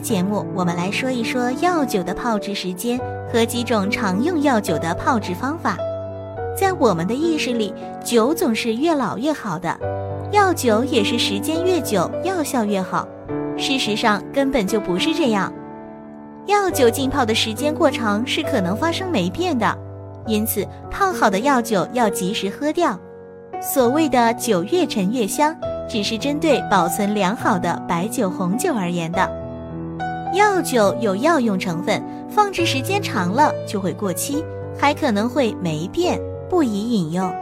节目，我们来说一说药酒的泡制时间和几种常用药酒的泡制方法。在我们的意识里，酒总是越老越好的，药酒也是时间越久药效越好。事实上，根本就不是这样。药酒浸泡的时间过长是可能发生霉变的，因此泡好的药酒要及时喝掉。所谓的“酒越陈越香”，只是针对保存良好的白酒、红酒而言的。药酒有药用成分，放置时间长了就会过期，还可能会霉变，不宜饮用。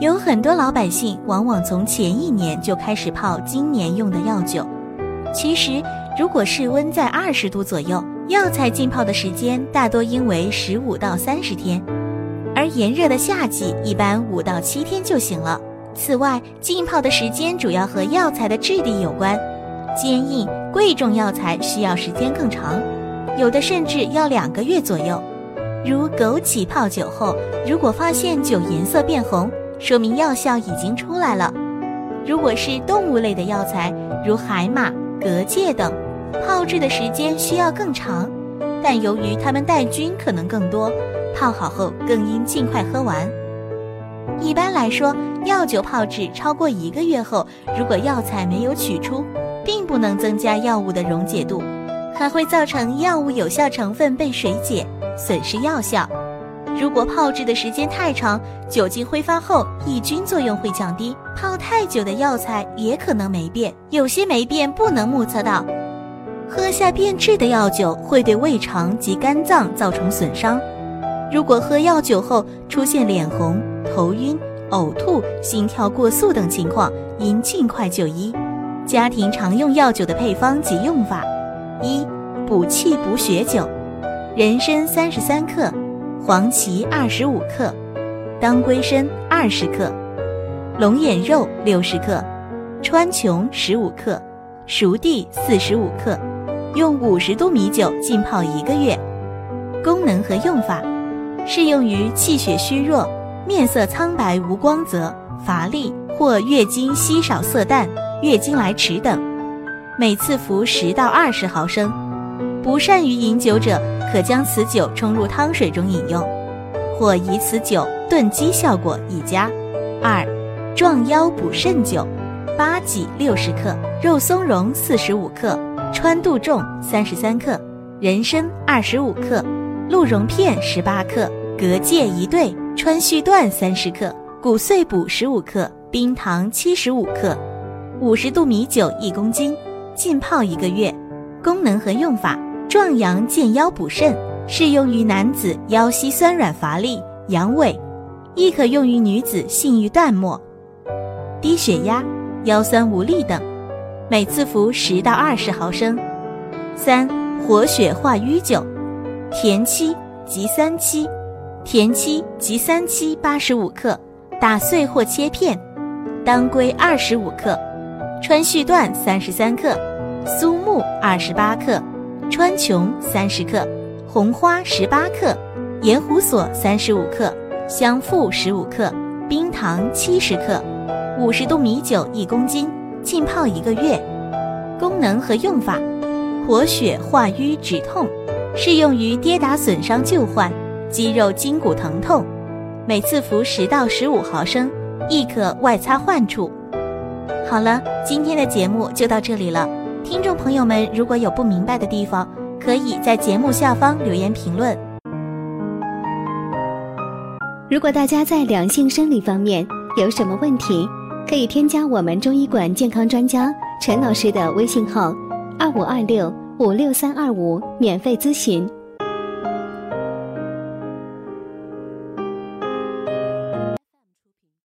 有很多老百姓往往从前一年就开始泡今年用的药酒。其实，如果室温在二十度左右，药材浸泡的时间大多应为十五到三十天，而炎热的夏季一般五到七天就行了。此外，浸泡的时间主要和药材的质地有关。坚硬、贵重药材需要时间更长，有的甚至要两个月左右。如枸杞泡酒后，如果发现酒颜色变红，说明药效已经出来了。如果是动物类的药材，如海马、蛤蚧等，泡制的时间需要更长，但由于它们带菌可能更多，泡好后更应尽快喝完。一般来说，药酒泡制超过一个月后，如果药材没有取出，并不能增加药物的溶解度，还会造成药物有效成分被水解，损失药效。如果泡制的时间太长，酒精挥发后抑菌作用会降低，泡太久的药材也可能霉变，有些霉变不能目测到。喝下变质的药酒会对胃肠及肝脏造成损伤。如果喝药酒后出现脸红、头晕、呕吐、心跳过速等情况，应尽快就医。家庭常用药酒的配方及用法：一、补气补血酒，人参三十三克，黄芪二十五克，当归参二十克，龙眼肉六十克，川穹十五克，熟地四十五克，用五十度米酒浸泡一个月。功能和用法：适用于气血虚弱、面色苍白无光泽、乏力或月经稀少色淡。月经来迟等，每次服十到二十毫升。不善于饮酒者，可将此酒冲入汤水中饮用，或以此酒炖鸡，效果亦佳。二，壮腰补肾酒，八戟六十克，肉松茸四十五克，川杜仲三十三克，人参二十五克，鹿茸片十八克，蛤蚧一对，川续断三十克，骨碎补十五克，冰糖七十五克。五十度米酒一公斤，浸泡一个月。功能和用法：壮阳健腰补肾，适用于男子腰膝酸软乏力、阳痿，亦可用于女子性欲淡漠、低血压、腰酸无力等。每次服十到二十毫升。三、活血化瘀酒，田七及三七，田七及三七八十五克，打碎或切片，当归二十五克。川续断三十三克，苏木二十八克，川穹三十克，红花十八克，盐胡索三十五克，香附十五克，冰糖七十克，五十度米酒一公斤，浸泡一个月。功能和用法：活血化瘀止痛，适用于跌打损伤旧患、肌肉筋骨疼痛。每次服十到十五毫升，亦可外擦患处。好了，今天的节目就到这里了。听众朋友们，如果有不明白的地方，可以在节目下方留言评论。如果大家在两性生理方面有什么问题，可以添加我们中医馆健康专家陈老师的微信号：二五二六五六三二五，免费咨询。